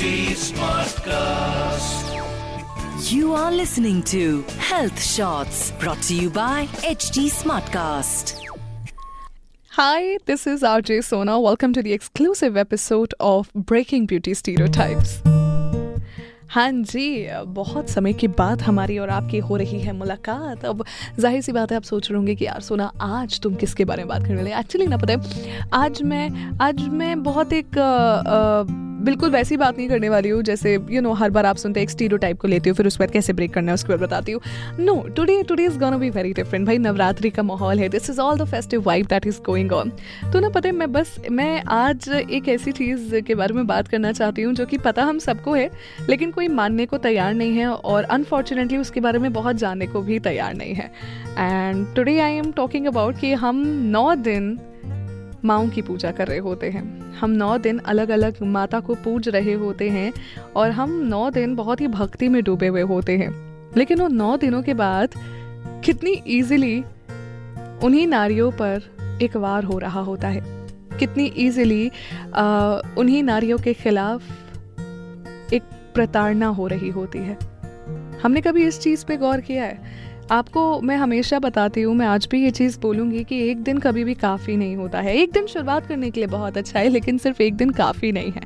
HT Smartcast. You are listening to Health Shots brought to you by HT Smartcast. Hi, this is RJ Sona. Welcome to the exclusive episode of Breaking Beauty Stereotypes. हाँ जी बहुत समय के बाद हमारी और आपकी हो रही है मुलाकात अब जाहिर सी बात है आप सोच रहे होंगे कि यार सोना आज तुम किसके बारे में बात करने वाले एक्चुअली ना पता है आज मैं आज मैं बहुत एक आ, आ, बिल्कुल वैसी बात नहीं करने वाली हूँ जैसे यू you नो know, हर बार आप सुनते हैं एक स्टीरो टाइप को लेती हूँ फिर उस पर कैसे ब्रेक करना है उसके बाद बताती हूँ। No today today is gonna be very different भाई नवरात्रि का माहौल है this is all the festive vibe that is going on तो ना पता है मैं बस मैं आज एक ऐसी चीज़ के बारे में बात करना चाहती हूँ जो कि पता हम सबको है लेकिन कोई मानने को तैयार नहीं है और अनफॉर्चुनेटली उसके बारे में बहुत जानने को भी तैयार नहीं है। And today I am talking about कि हम नौ दिन माओ की पूजा कर रहे होते हैं। हम नौ दिन अलग अलग माता को पूज रहे होते हैं और हम नौ दिन बहुत ही भक्ति में डूबे हुए होते हैं। लेकिन वो नौ दिनों के बाद कितनी इजीली उन्हीं नारियों पर एक वार हो रहा होता है। कितनी इजीली उन्हीं नारियों के खिलाफ एक प्रताड़ना हो रही होती है। हमने कभी इस चीज़ पे गौर किया है? आपको मैं हमेशा बताती हूँ, मैं आज भी ये चीज़ बोलूँगी कि एक दिन कभी भी काफ़ी नहीं होता है। एक दिन शुरुआत करने के लिए बहुत अच्छा है, लेकिन सिर्फ़ एक दिन काफ़ी नहीं है।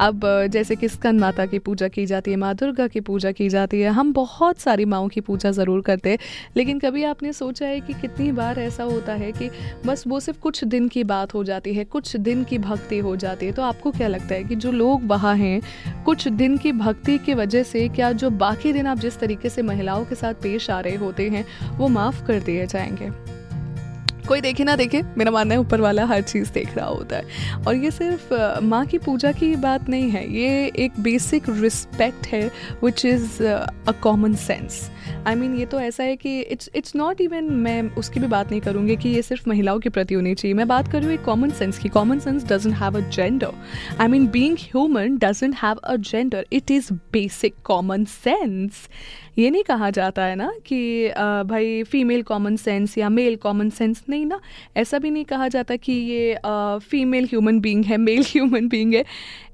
अब जैसे कि स्कंद माता की पूजा की जाती है, माँ दुर्गा की पूजा की जाती है, हम बहुत सारी माओ की पूजा ज़रूर करते हैं, लेकिन कभी आपने सोचा है कि कितनी बार ऐसा होता है कि बस वो सिर्फ़ कुछ दिन की बात हो जाती है, कुछ दिन की भक्ति हो जाती है तो आपको क्या लगता है कि जो लोग वहाँ हैं कुछ दिन की भक्ति की वजह से क्या जो बाकी दिन आप जिस तरीके से महिलाओं के साथ पेश आ रहे होते हैं, वो माफ़ कर दिए जाएँगे। कोई देखे ना देखे, मेरा मानना है ऊपर वाला हर चीज़ देख रहा होता है। और ये सिर्फ़ माँ की पूजा की बात नहीं है, ये एक बेसिक रिस्पेक्ट है which is a common sense I mean ये तो ऐसा है कि इट्स इट्स नॉट इवन मैं उसकी भी बात नहीं करूँगी कि ये सिर्फ़ महिलाओं के प्रति होनी चाहिए। मैं बात कर एक कॉमन सेंस की। Common sense doesn't have a gender I mean being human doesn't have a gender it is basic common sense ये नहीं कहा जाता है ना कि भाई फीमेल कॉमन सेंस या मेल कॉमन सेंस नहीं ना, ऐसा भी नहीं कहा जाता कि ये फीमेल ह्यूमन बींग है मेल ह्यूमन बींग है।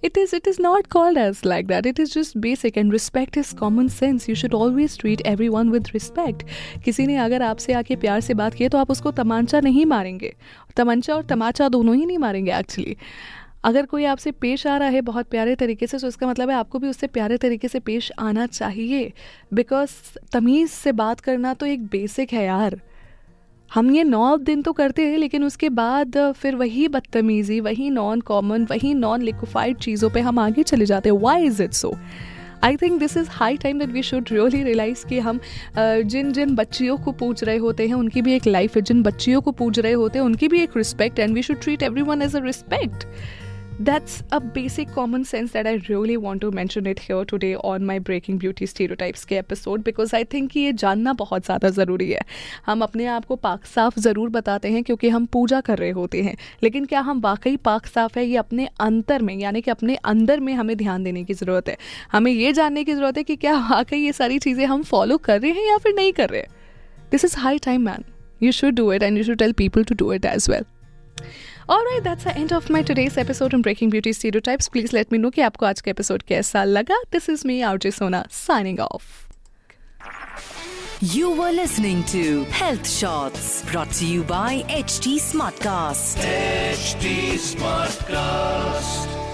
It is it is not called as like that it is just basic and respect is common sense you should always treat everyone with respect किसी ने अगर आपसे आके प्यार से बात की तो आप उसको तमांचा नहीं मारेंगे। तमंचा और तमाचा दोनों ही नहीं मारेंगे एक्चुअली अगर कोई आपसे पेश आ रहा है बहुत प्यारे तरीके से तो इसका मतलब है आपको भी उससे प्यारे तरीके से पेश आना चाहिए। बिकॉज़ तमीज़ से बात करना तो एक बेसिक है यार। हम ये नौ दिन तो करते हैं, लेकिन उसके बाद फिर वही बदतमीज़ी, वही नॉन कॉमन वही नॉन लिक्विफाइड चीज़ों पे हम आगे चले जाते हैं। Why is it so I think this is high time that we should really realize कि हम जिन जिन बच्चियों को पूछ रहे होते हैं, उनकी भी एक लाइफ है। जिन बच्चियों को पूछ रहे होते हैं, उनकी भी एक respect and we should treat everyone as a respect That's a basic common sense that I really want to mention it here today on my Breaking Beauty Stereotypes के एपिसोड बिकॉज़ आई थिंक कि ये जानना बहुत ज़्यादा ज़रूरी है। हम अपने आप को पाक साफ़ ज़रूर बताते हैं क्योंकि हम पूजा कर रहे होते हैं। लेकिन क्या हम वाकई पाक साफ़ है? ये अपने अंतर में, यानी कि अपने अंदर में हमें ध्यान देने की ज़रूरत है। हमें ये जानने की ज़रूरत है कि क्या वाकई ये सारी चीज़ें हम फॉलो कर रहे हैं या फिर नहीं कर रहे this is high time man you should do it and you should tell people to do it as well Alright, that's the end of my today's episode on Breaking Beauty Stereotypes. Please let me know कि आपको आज का episode कैसा लगा. This is me, RJ Sona, signing off. You were listening to Health Shots brought to you by HT Smartcast. HT Smartcast.